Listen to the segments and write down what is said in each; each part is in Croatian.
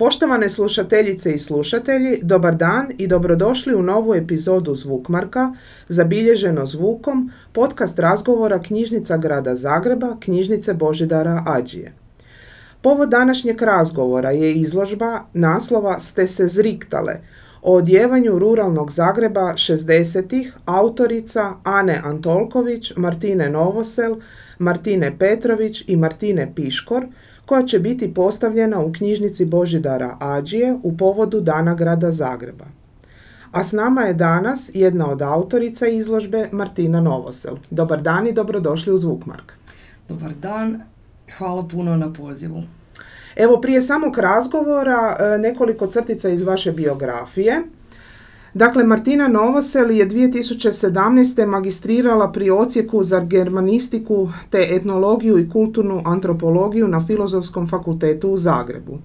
Poštovane slušateljice i slušatelji, dobar dan i dobrodošli u novu epizodu Zvukmarka, zabilježeno zvukom, podcast razgovora Knjižnica grada Zagreba, Knjižnice Božidara Ađije. Povod današnjeg razgovora je izložba naslova Ste se zriktale o odjevanju ruralnog Zagreba 60-ih autorica Ane Antolković, Martine Novosel, Martine Petrović i Martine Piškor – koja će biti postavljena u knjižnici Božidara Ađije u povodu Dana grada Zagreba. A s nama je danas jedna od autorica izložbe Martina Novosel. Dobar dan i dobrodošli u Zvukmark. Dobar dan, hvala puno na pozivu. Evo prije samog razgovora e, nekoliko crtica iz vaše biografije. Dakle, Martina Novosel je 2017. magistrirala pri ocijeku za germanistiku te etnologiju i kulturnu antropologiju na Filozofskom fakultetu u Zagrebu.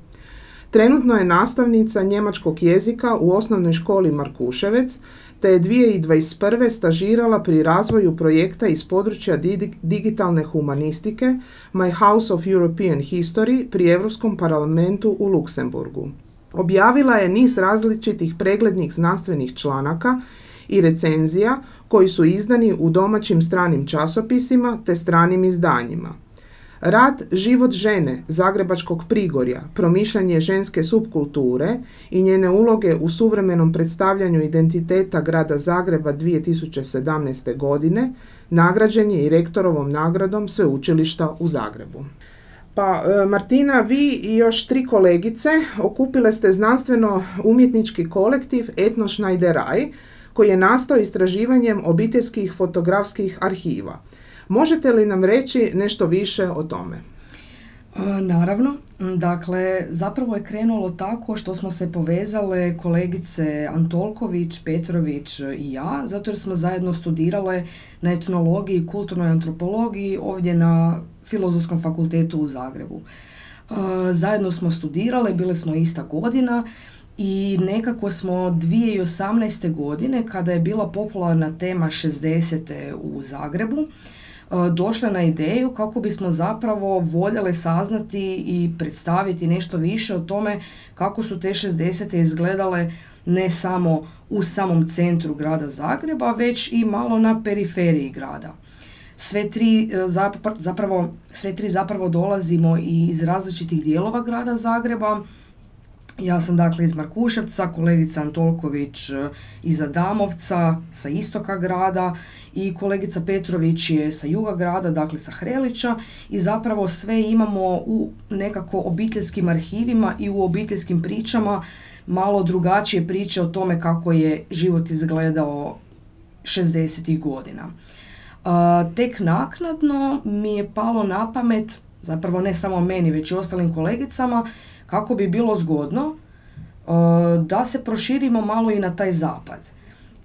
Trenutno je nastavnica njemačkog jezika u osnovnoj školi Markuševec, te je 2021. stažirala pri razvoju projekta iz područja digitalne humanistike My House of European History pri Europskom parlamentu u Luksemburgu. Objavila je niz različitih preglednih znanstvenih članaka i recenzija koji su izdani u domaćim stranim časopisima te stranim izdanjima. Rad Život žene Zagrebačkog prigorja, promišljanje ženske subkulture i njene uloge u suvremenom predstavljanju identiteta grada Zagreba 2017. godine nagrađen je i rektorovom nagradom Sveučilišta u Zagrebu. Pa e, Martina, vi i još tri kolegice okupile ste znanstveno umjetnički kolektiv Etno Schneideraj koji je nastao istraživanjem obiteljskih fotografskih arhiva. Možete li nam reći nešto više o tome? E, naravno, dakle zapravo je krenulo tako što smo se povezale kolegice Antolković, Petrović i ja, zato jer smo zajedno studirale na etnologiji i kulturnoj antropologiji ovdje na Filozofskom fakultetu u Zagrebu. E, zajedno smo studirale, bile smo ista godina i nekako smo 2018. godine, kada je bila popularna tema 60. u Zagrebu, e, došle na ideju kako bismo zapravo voljele saznati i predstaviti nešto više o tome kako su te 60. izgledale ne samo u samom centru grada Zagreba, već i malo na periferiji grada sve tri e, zapravo, sve tri zapravo dolazimo iz različitih dijelova grada Zagreba. Ja sam dakle iz Markuševca, kolegica Antolković e, iz Adamovca, sa istoka grada i kolegica Petrović je sa juga grada, dakle sa Hrelića i zapravo sve imamo u nekako obiteljskim arhivima i u obiteljskim pričama malo drugačije priče o tome kako je život izgledao 60. godina tek naknadno mi je palo na pamet, zapravo ne samo meni, već i ostalim kolegicama, kako bi bilo zgodno da se proširimo malo i na taj zapad.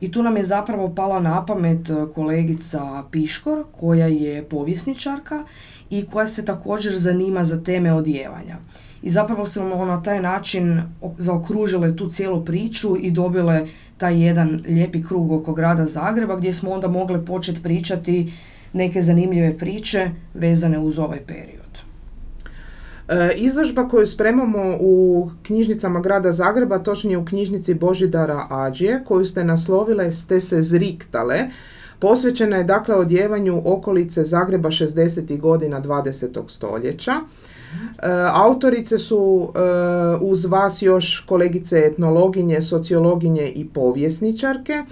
I tu nam je zapravo pala na pamet kolegica Piškor, koja je povjesničarka i koja se također zanima za teme odjevanja. I zapravo smo na taj način zaokružile tu cijelu priču i dobile taj jedan lijepi krug oko grada Zagreba gdje smo onda mogli početi pričati neke zanimljive priče vezane uz ovaj period. E, izložba koju spremamo u knjižnicama grada Zagreba, točnije u knjižnici Božidara Ađije, koju ste naslovile Ste se zriktale, posvećena je dakle odjevanju okolice Zagreba 60. godina 20. stoljeća. E, autorice su e, uz vas još kolegice etnologinje, sociologinje i povjesničarke. E,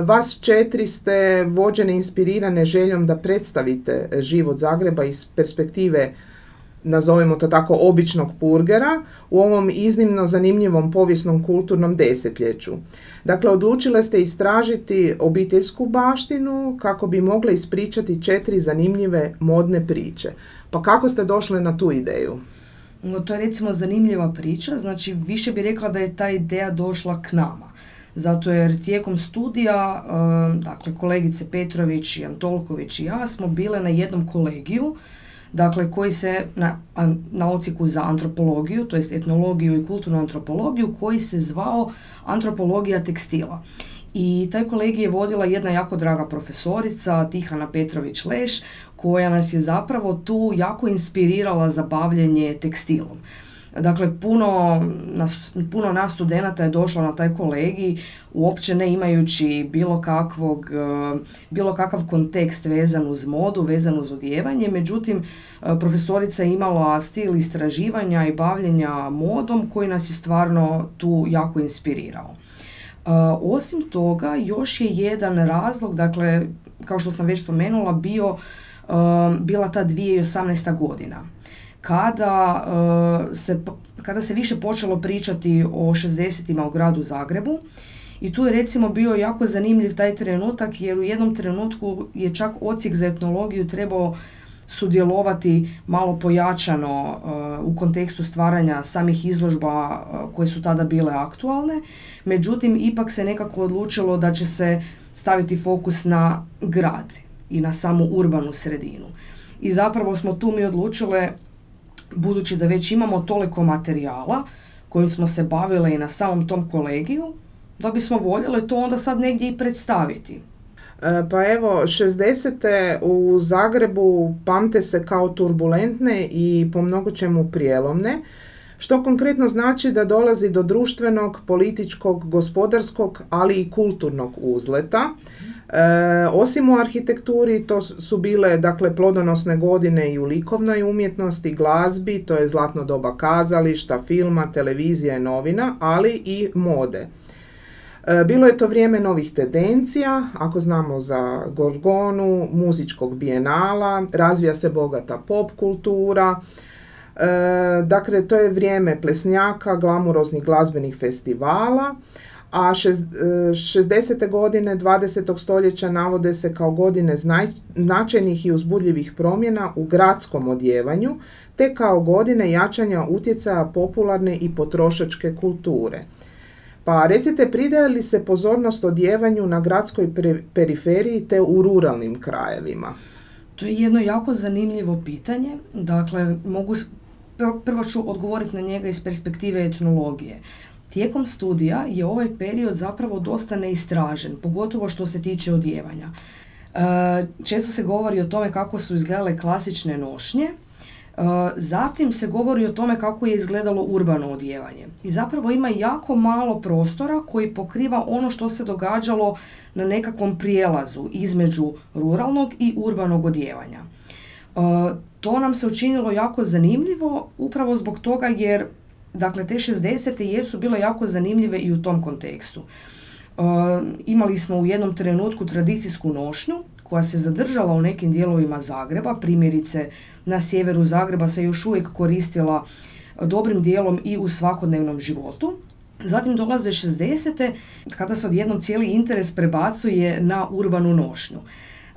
vas četiri ste vođene inspirirane željom da predstavite život Zagreba iz perspektive nazovimo to tako, običnog purgera u ovom iznimno zanimljivom povijesnom kulturnom desetljeću. Dakle, odlučile ste istražiti obiteljsku baštinu kako bi mogle ispričati četiri zanimljive modne priče. Pa kako ste došle na tu ideju? No, to je recimo zanimljiva priča, znači više bi rekla da je ta ideja došla k nama. Zato jer tijekom studija, eh, dakle kolegice Petrović i Antolković i ja smo bile na jednom kolegiju dakle koji se na, na ociku za antropologiju, to jest etnologiju i kulturnu antropologiju, koji se zvao antropologija tekstila. I taj kolegij je vodila jedna jako draga profesorica, Tihana Petrović Leš, koja nas je zapravo tu jako inspirirala za bavljanje tekstilom. Dakle, puno nas, puno nas studenata je došlo na taj kolegij uopće ne imajući bilo kakvog, e, bilo kakav kontekst vezan uz modu, vezan uz odjevanje, međutim e, profesorica je imala stil istraživanja i bavljenja modom koji nas je stvarno tu jako inspirirao. E, osim toga, još je jedan razlog, dakle, kao što sam već spomenula, bio, bila ta 2018. godina kada, se, kada se više počelo pričati o 60 u gradu Zagrebu i tu je recimo bio jako zanimljiv taj trenutak jer u jednom trenutku je čak ocijek za etnologiju trebao sudjelovati malo pojačano uh, u kontekstu stvaranja samih izložba uh, koje su tada bile aktualne. Međutim, ipak se nekako odlučilo da će se staviti fokus na grad i na samu urbanu sredinu. I zapravo smo tu mi odlučile, budući da već imamo toliko materijala kojim smo se bavile i na samom tom kolegiju, da bismo voljeli to onda sad negdje i predstaviti. E, pa evo, 60. u Zagrebu pamte se kao turbulentne i po mnogo čemu prijelomne, što konkretno znači da dolazi do društvenog, političkog, gospodarskog, ali i kulturnog uzleta. E, osim u arhitekturi, to su bile dakle plodonosne godine i u likovnoj umjetnosti, glazbi, to je zlatno doba kazališta, filma, televizija i novina, ali i mode. E, bilo je to vrijeme novih tendencija, ako znamo za Gorgonu, muzičkog bijenala, razvija se bogata pop kultura, dakle to je vrijeme plesnjaka, glamuroznih glazbenih festivala, a 60. E, godine 20. stoljeća navode se kao godine značajnih i uzbudljivih promjena u gradskom odjevanju, te kao godine jačanja utjecaja popularne i potrošačke kulture. Pa recite, pridaje li se pozornost odjevanju na gradskoj periferiji te u ruralnim krajevima? To je jedno jako zanimljivo pitanje. Dakle, mogu prvo ću odgovoriti na njega iz perspektive etnologije. Tijekom studija je ovaj period zapravo dosta neistražen, pogotovo što se tiče odjevanja. E, često se govori o tome kako su izgledale klasične nošnje, E, zatim se govori o tome kako je izgledalo urbano odjevanje. I zapravo ima jako malo prostora koji pokriva ono što se događalo na nekakvom prijelazu između ruralnog i urbanog odjevanja. To nam se učinilo jako zanimljivo upravo zbog toga jer dakle te 60. jesu bile jako zanimljive i u tom kontekstu. E, imali smo u jednom trenutku tradicijsku nošnju koja se zadržala u nekim dijelovima Zagreba, primjerice na sjeveru Zagreba se još uvijek koristila dobrim dijelom i u svakodnevnom životu. Zatim dolaze 60. kada se odjednom cijeli interes prebacuje na urbanu nošnju.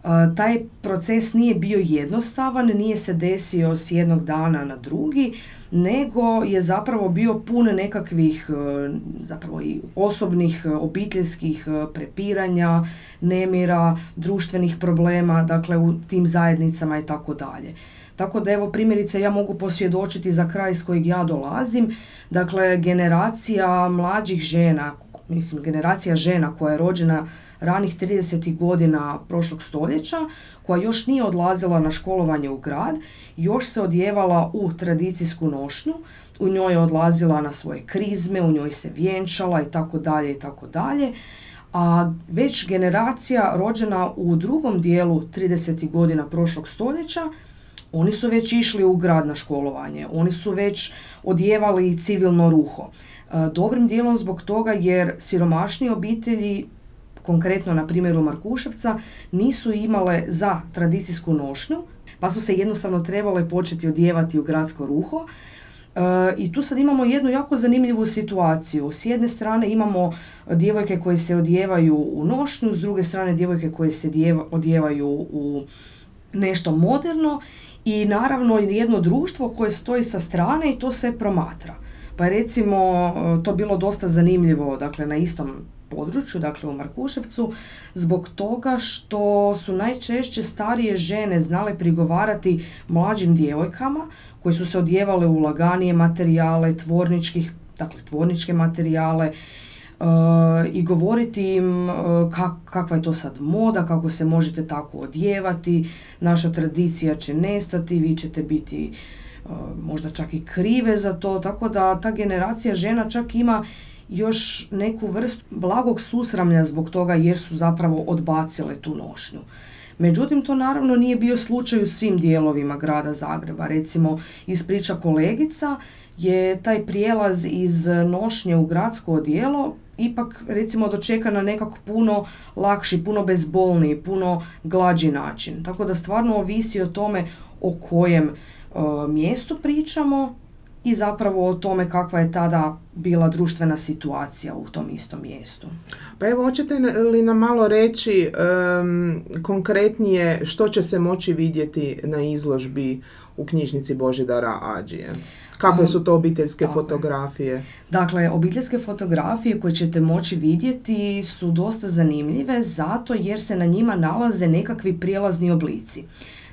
E, taj proces nije bio jednostavan, nije se desio s jednog dana na drugi, nego je zapravo bio pun nekakvih e, zapravo i osobnih, obiteljskih e, prepiranja, nemira, društvenih problema, dakle u tim zajednicama i tako dalje. Tako da evo primjerice ja mogu posvjedočiti za kraj iz kojeg ja dolazim, dakle generacija mlađih žena, mislim generacija žena koja je rođena ranih 30. godina prošlog stoljeća, koja još nije odlazila na školovanje u grad, još se odjevala u tradicijsku nošnju, u njoj je odlazila na svoje krizme, u njoj se vjenčala i tako dalje i tako dalje. A već generacija rođena u drugom dijelu 30. godina prošlog stoljeća oni su već išli u grad na školovanje, oni su već odjevali civilno ruho. E, dobrim dijelom zbog toga jer siromašni obitelji, konkretno na primjeru Markuševca, nisu imale za tradicijsku nošnju, pa su se jednostavno trebale početi odjevati u gradsko ruho. E, I tu sad imamo jednu jako zanimljivu situaciju. S jedne strane imamo djevojke koje se odjevaju u nošnju, s druge strane djevojke koje se odjevaju u nešto moderno i naravno jedno društvo koje stoji sa strane i to se promatra. Pa recimo to bilo dosta zanimljivo dakle, na istom području, dakle u Markuševcu, zbog toga što su najčešće starije žene znale prigovarati mlađim djevojkama koje su se odjevale u laganije materijale, tvorničkih, dakle tvorničke materijale i govoriti im e, kakva je to sad moda, kako se možete tako odjevati, naša tradicija će nestati, vi ćete biti možda čak i krive za to, tako da ta generacija žena čak ima još neku vrstu blagog susramlja zbog toga jer su zapravo odbacile tu nošnju. Međutim, to naravno nije bio slučaj u svim dijelovima grada Zagreba. Recimo, iz priča kolegica je taj prijelaz iz nošnje u gradsko odijelo ipak recimo dočeka na nekak puno lakši, puno bezbolniji, puno glađi način. Tako da stvarno ovisi o tome o kojem e, mjestu pričamo i zapravo o tome kakva je tada bila društvena situacija u tom istom mjestu. Pa evo, hoćete li nam malo reći konkretnije što će se moći vidjeti na izložbi u knjižnici Božidara Ađije? Kakve su to obiteljske fotografije? Dakle, obiteljske fotografije koje ćete moći vidjeti su dosta zanimljive zato jer se na njima nalaze nekakvi prijelazni oblici.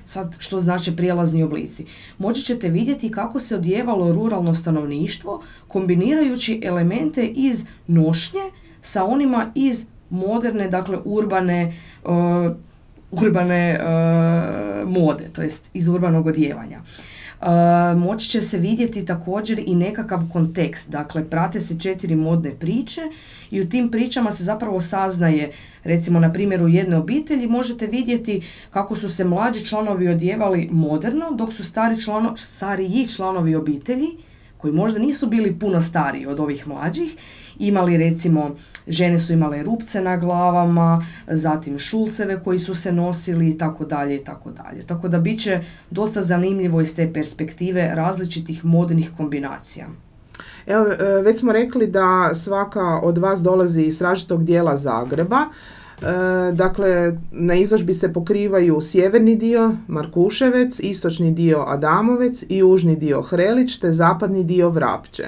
Sad, što znači prijelazni oblici? Moći ćete vidjeti kako se odjevalo ruralno stanovništvo kombinirajući elemente iz nošnje sa onima iz moderne, dakle urbane, uh, urbane uh, mode, to jest iz urbanog odjevanja. Uh, moći će se vidjeti također i nekakav kontekst, dakle prate se četiri modne priče i u tim pričama se zapravo saznaje, recimo na primjeru jedne obitelji možete vidjeti kako su se mlađi članovi odjevali moderno, dok su stari člano, stariji članovi obitelji, koji možda nisu bili puno stariji od ovih mlađih, imali recimo, žene su imale rupce na glavama, zatim šulceve koji su se nosili i tako dalje i tako dalje. Tako da bit će dosta zanimljivo iz te perspektive različitih modnih kombinacija. Evo, e, već smo rekli da svaka od vas dolazi iz različitog dijela Zagreba. E, dakle, na izložbi se pokrivaju sjeverni dio Markuševec, istočni dio Adamovec i južni dio Hrelić te zapadni dio Vrapće.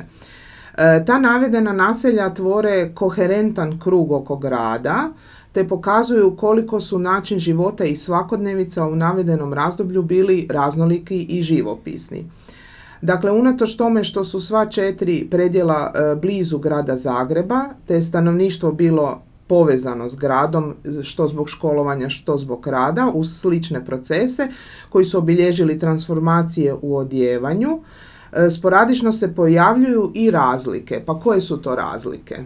E, ta navedena naselja tvore koherentan krug oko grada, te pokazuju koliko su način života i svakodnevica u navedenom razdoblju bili raznoliki i živopisni. Dakle, unatoč tome što su sva četiri predjela e, blizu grada Zagreba, te je stanovništvo bilo povezano s gradom, što zbog školovanja, što zbog rada, uz slične procese koji su obilježili transformacije u odjevanju, sporadično se pojavljuju i razlike. Pa koje su to razlike?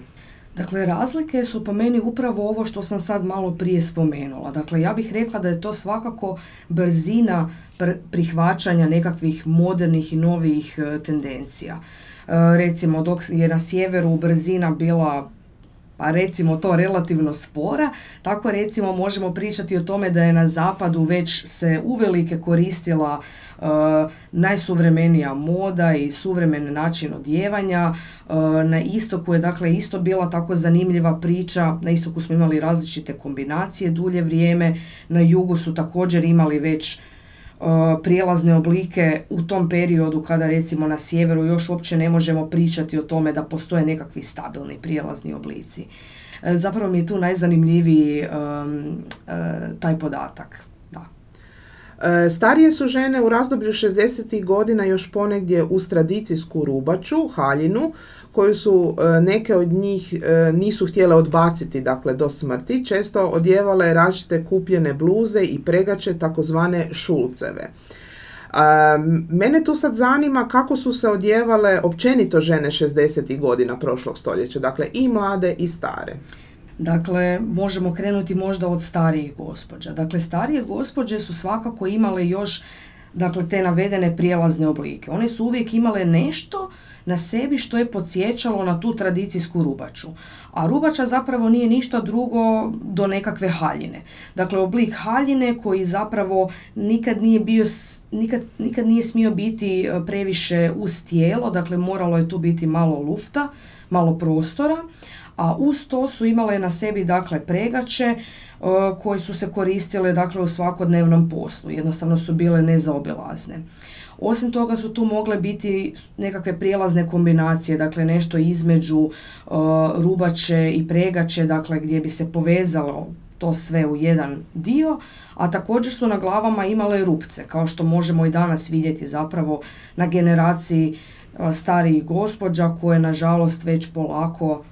Dakle, razlike su po meni upravo ovo što sam sad malo prije spomenula. Dakle, ja bih rekla da je to svakako brzina prihvaćanja nekakvih modernih i novih e, tendencija. E, recimo, dok je na sjeveru brzina bila pa recimo to relativno spora, tako recimo možemo pričati o tome da je na zapadu već se uvelike koristila uh, najsuvremenija moda i suvremen način odjevanja. Uh, na istoku je dakle isto bila tako zanimljiva priča, na istoku smo imali različite kombinacije dulje vrijeme, na jugu su također imali već prijelazne oblike u tom periodu kada recimo na sjeveru još uopće ne možemo pričati o tome da postoje nekakvi stabilni prijelazni oblici. E, zapravo mi je tu najzanimljiviji e, taj podatak. Da. E, starije su žene u razdoblju 60. godina još ponegdje uz tradicijsku rubaču, haljinu, koju su e, neke od njih e, nisu htjele odbaciti dakle do smrti, često odjevale različite kupljene bluze i pregače takozvane šulceve. Mene tu sad zanima kako su se odjevale općenito žene 60. godina prošlog stoljeća, dakle i mlade i stare. Dakle, možemo krenuti možda od starijih gospođa. Dakle, starije gospođe su svakako imale još dakle, te navedene prijelazne oblike. One su uvijek imale nešto na sebi što je podsjećalo na tu tradicijsku rubaču. A rubača zapravo nije ništa drugo do nekakve haljine. Dakle, oblik haljine koji zapravo nikad nije bio, nikad, nikad nije smio biti e, previše uz tijelo, dakle moralo je tu biti malo lufta, malo prostora, a uz to su imale na sebi dakle pregače e, koje su se koristile dakle u svakodnevnom poslu, jednostavno su bile nezaobilazne. Osim toga su tu mogle biti nekakve prijelazne kombinacije, dakle nešto između uh, rubače i pregače, dakle gdje bi se povezalo to sve u jedan dio, a također su na glavama imale rupce, kao što možemo i danas vidjeti zapravo na generaciji uh, starijih gospođa koje nažalost već polako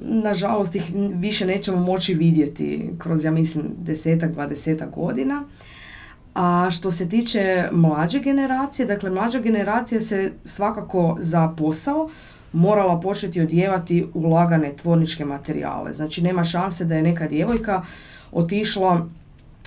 nažalost ih više nećemo moći vidjeti kroz ja mislim desetak, dvadesetak godina A što se tiče mlađe generacije, dakle mlađa generacija se svakako za posao morala početi odjevati u lagane tvorničke materijale. Znači nema šanse da je neka djevojka otišla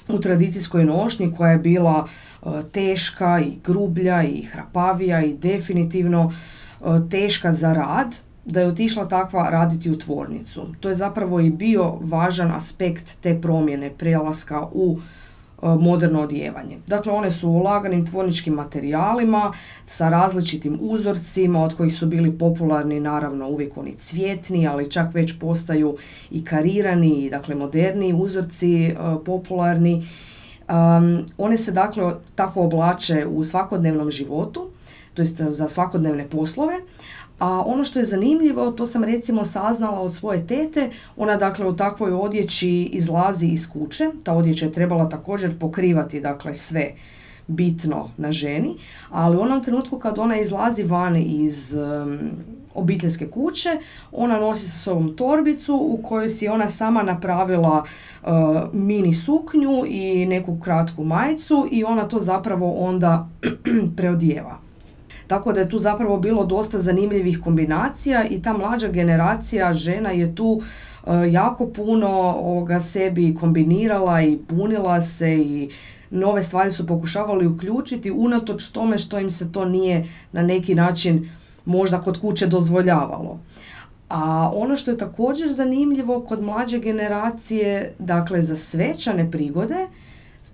u tradicijskoj nošnji koja je bila e, teška i grublja i hrapavija i definitivno e, teška za rad, da je otišla takva raditi u tvornicu. To je zapravo i bio važan aspekt te promjene prelaska u E, moderno odjevanje. Dakle, one su u laganim tvorničkim materijalima sa različitim uzorcima od kojih su bili popularni naravno uvijek oni cvjetni, ali čak već postaju i karirani, dakle moderni uzorci uh, popularni. Um, one se dakle tako oblače u svakodnevnom životu, to jest za svakodnevne poslove, a ono što je zanimljivo, to sam recimo saznala od svoje tete, ona dakle u takvoj odjeći izlazi iz kuće, ta odjeća je trebala također pokrivati dakle sve bitno na ženi, ali u onom trenutku kad ona izlazi van iz obiteljske kuće, ona nosi sa sobom torbicu u kojoj si ona sama napravila uh, mini suknju i neku kratku majicu i ona to zapravo onda preodjeva. Tako da je tu zapravo bilo dosta zanimljivih kombinacija i ta mlađa generacija žena je tu e, jako puno ovoga sebi kombinirala i punila se i nove stvari su pokušavali uključiti unatoč tome što im se to nije na neki način možda kod kuće dozvoljavalo. A ono što je također zanimljivo kod mlađe generacije, dakle za svečane prigode,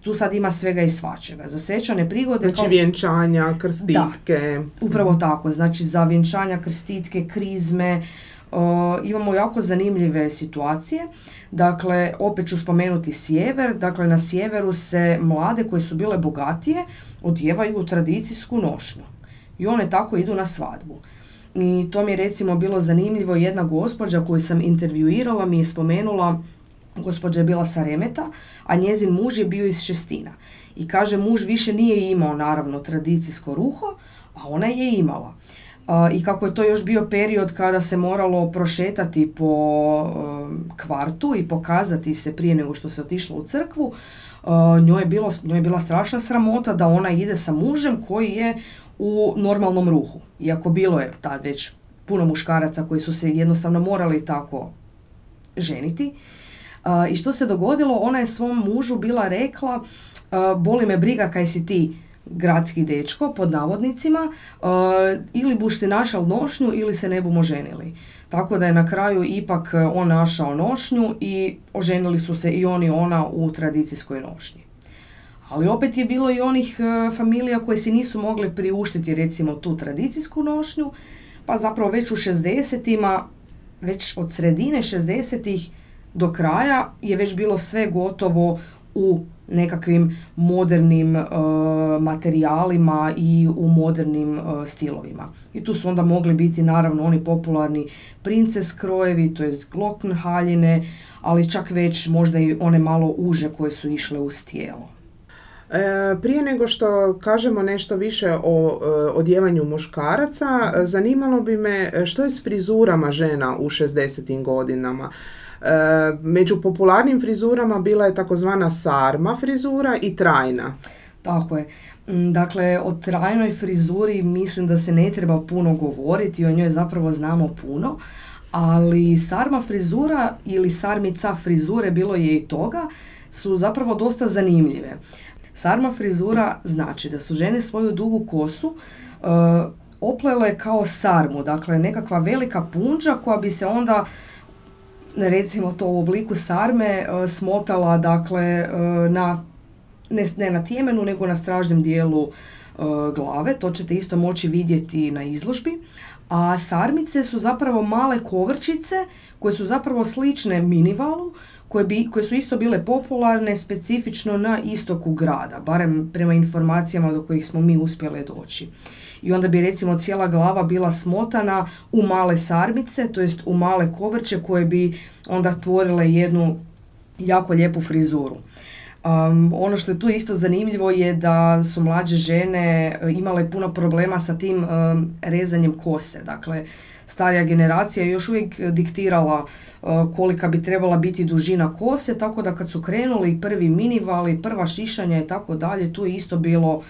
tu sad ima svega i svačega. Za svečane prigode... Znači vjenčanja, krstitke. upravo tako. Znači za vjenčanja, krstitke, krizme, imamo jako zanimljive situacije. Dakle, opet ću spomenuti sjever. Dakle, na sjeveru se mlade koje su bile bogatije odjevaju u tradicijsku nošnju. I one tako idu na svadbu. I to mi je recimo bilo zanimljivo. Jedna gospođa koju sam intervjuirala mi je spomenula Gospođa je bila sa Remeta, a njezin muž je bio iz Šestina. I kaže, muž više nije imao naravno tradicijsko ruho, a ona je imala. I kako je to još bio period kada se moralo prošetati po um, kvartu i pokazati se prije nego što se otišlo u crkvu, njoj, je bilo, njoj je bila strašna sramota da ona ide sa mužem koji je u normalnom ruhu. Iako bilo je tad već puno muškaraca koji su se jednostavno morali tako ženiti. I što se dogodilo? Ona je svom mužu bila rekla boli me briga kaj si ti gradski dečko, pod navodnicima, ili buš si našao nošnju ili se ne bumo ženili. Tako da je na kraju ipak on našao nošnju i oženili su se i on i ona u tradicijskoj nošnji. Ali opet je bilo i onih familija koje si nisu mogli priuštiti recimo tu tradicijsku nošnju, pa zapravo već u 60-ima, već od sredine 60-ih do kraja je već bilo sve gotovo u nekakvim modernim uh, materijalima i u modernim uh, stilovima. I tu su onda mogli biti naravno oni popularni princes krojevi, to je haljine, ali čak već možda i one malo uže koje su išle uz tijelo. E, prije nego što kažemo nešto više o e, odjevanju muškaraca, zanimalo bi me što je s frizurama žena u 60. godinama. Među popularnim frizurama bila je takozvana sarma frizura i trajna. Tako je. Mm, dakle, o trajnoj frizuri mislim da se ne treba puno govoriti, o njoj zapravo znamo puno, ali sarma frizura ili sarmica frizure, bilo je i toga, su zapravo dosta zanimljive. Sarma frizura znači da su žene svoju dugu kosu uh, oplele kao sarmu, dakle nekakva velika punđa koja bi se onda recimo to u obliku sarme e, smotala dakle e, na ne, ne na tijemenu nego na stražnjem dijelu e, glave, to ćete isto moći vidjeti na izložbi. A sarmice su zapravo male kovrčice koje su zapravo slične minivalu, koje, bi, koje su isto bile popularne specifično na istoku grada, barem prema informacijama do kojih smo mi uspjeli doći i onda bi recimo cijela glava bila smotana u male sarmice, to jest u male kovrće koje bi onda tvorile jednu jako lijepu frizuru. Um, ono što je tu isto zanimljivo je da su mlađe žene e, imale puno problema sa tim um, rezanjem kose. Dakle, starija generacija je još uvijek diktirala e, kolika bi trebala biti dužina kose, tako da kad su krenuli prvi minivali, prva šišanja i tako dalje, tu je isto bilo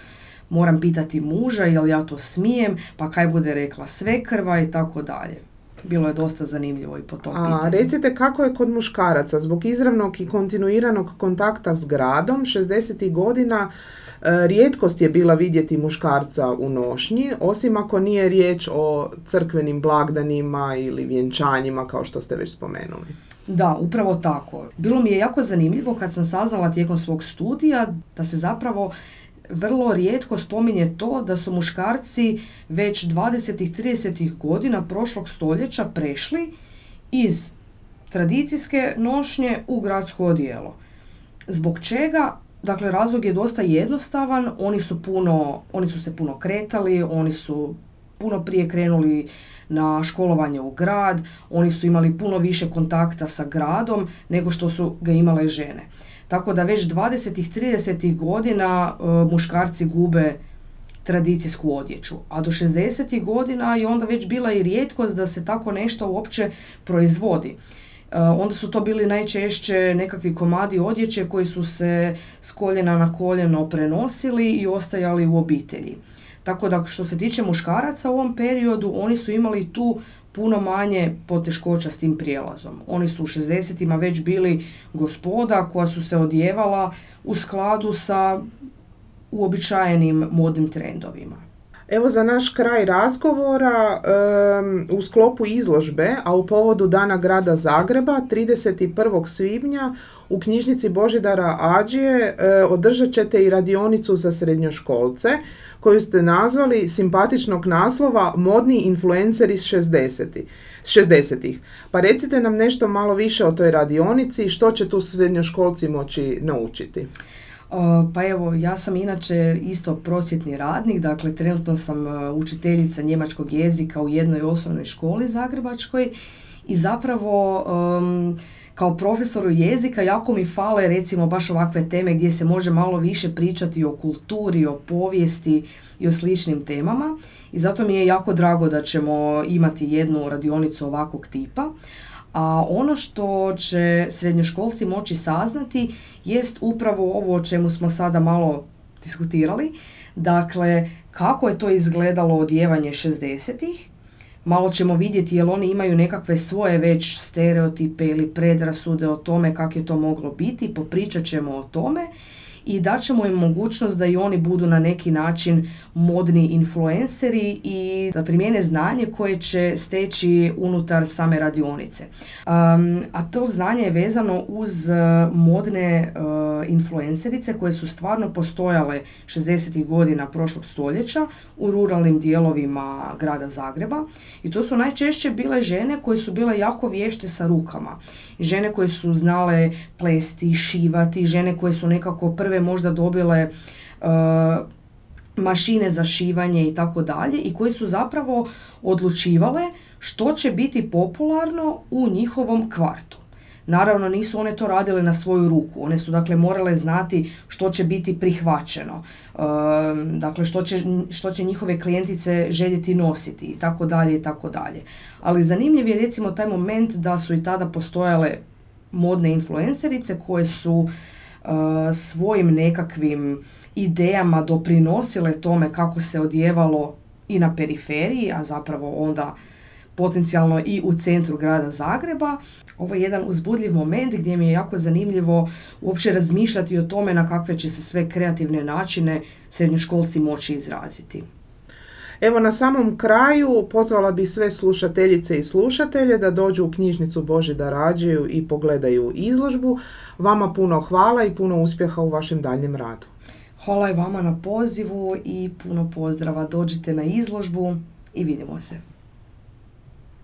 moram pitati muža jel ja to smijem, pa kaj bude rekla sve krva i tako dalje. Bilo je dosta zanimljivo i po tom A recite kako je kod muškaraca zbog izravnog i kontinuiranog kontakta s gradom 60. godina e, rijetkost je bila vidjeti muškarca u nošnji, osim ako nije riječ o crkvenim blagdanima ili vjenčanjima kao što ste već spomenuli. Da, upravo tako. Bilo mi je jako zanimljivo kad sam saznala tijekom svog studija da se zapravo vrlo rijetko spominje to da su muškarci već 20. 30. godina prošlog stoljeća prešli iz tradicijske nošnje u gradsko odijelo. Zbog čega? Dakle, razlog je dosta jednostavan, oni su, puno, oni su se puno kretali, oni su puno prije krenuli na školovanje u grad, oni su imali puno više kontakta sa gradom nego što su ga imale žene. Tako da već 20. 30. godina e, muškarci gube tradicijsku odjeću. A do 60. godina je onda već bila i rijetkost da se tako nešto uopće proizvodi. E, onda su to bili najčešće nekakvi komadi odjeće koji su se s koljena na koljeno prenosili i ostajali u obitelji. Tako da što se tiče muškaraca u ovom periodu, oni su imali tu puno manje poteškoća s tim prijelazom. Oni su u 60 već bili gospoda koja su se odjevala u skladu sa uobičajenim modnim trendovima. Evo za naš kraj razgovora u sklopu izložbe, a u povodu Dana grada Zagreba 31. svibnja u knjižnici Božidara Ađije e, održat ćete i radionicu za srednjoškolce koju ste nazvali simpatičnog naslova Modni influencer iz 60 60 Pa recite nam nešto malo više o toj radionici i što će tu srednjoškolci moći naučiti. Pa evo, ja sam inače isto prosjetni radnik, dakle trenutno sam e, učiteljica njemačkog jezika u jednoj osnovnoj školi zagrebačkoj i zapravo kao profesoru jezika jako mi fale recimo baš ovakve teme gdje se može malo više pričati o kulturi, o povijesti i o sličnim temama i zato mi je jako drago da ćemo imati jednu radionicu ovakvog tipa. A ono što će srednjoškolci moći saznati jest upravo ovo o čemu smo sada malo diskutirali. Dakle, kako je to izgledalo odjevanje 60-ih, malo ćemo vidjeti jel oni imaju nekakve svoje već stereotipe ili predrasude o tome kako je to moglo biti, popričat ćemo o tome i daćemo im mogućnost da i oni budu na neki način modni influenceri i da primijene znanje koje će steći unutar same radionice. Um, a to znanje je vezano uz uh, modne uh, influencerice koje su stvarno postojale 60. godina prošlog stoljeća u ruralnim dijelovima grada Zagreba i to su najčešće bile žene koje su bile jako vješte sa rukama. Žene koje su znale plesti, šivati, žene koje su nekako prve možda dobile uh, mašine za šivanje i tako dalje i koji su zapravo odlučivale što će biti popularno u njihovom kvartu. Naravno nisu one to radile na svoju ruku, one su dakle morale znati što će biti prihvaćeno, um, dakle što će, što će njihove klijentice željeti nositi i tako dalje i tako dalje. Ali zanimljiv je recimo taj moment da su i tada postojale modne influencerice koje su svojim nekakvim idejama doprinosile tome kako se odjevalo i na periferiji, a zapravo onda potencijalno i u centru grada Zagreba. Ovo je jedan uzbudljiv moment gdje mi je jako zanimljivo uopće razmišljati o tome na kakve će se sve kreativne načine srednjoškolci moći izraziti. Evo na samom kraju pozvala bi sve slušateljice i slušatelje da dođu u knjižnicu Božida Rađeju i pogledaju izložbu. Vama puno hvala i puno uspjeha u vašem daljem radu. Hvala i vama na pozivu i puno pozdrava. Dođite na izložbu i vidimo se.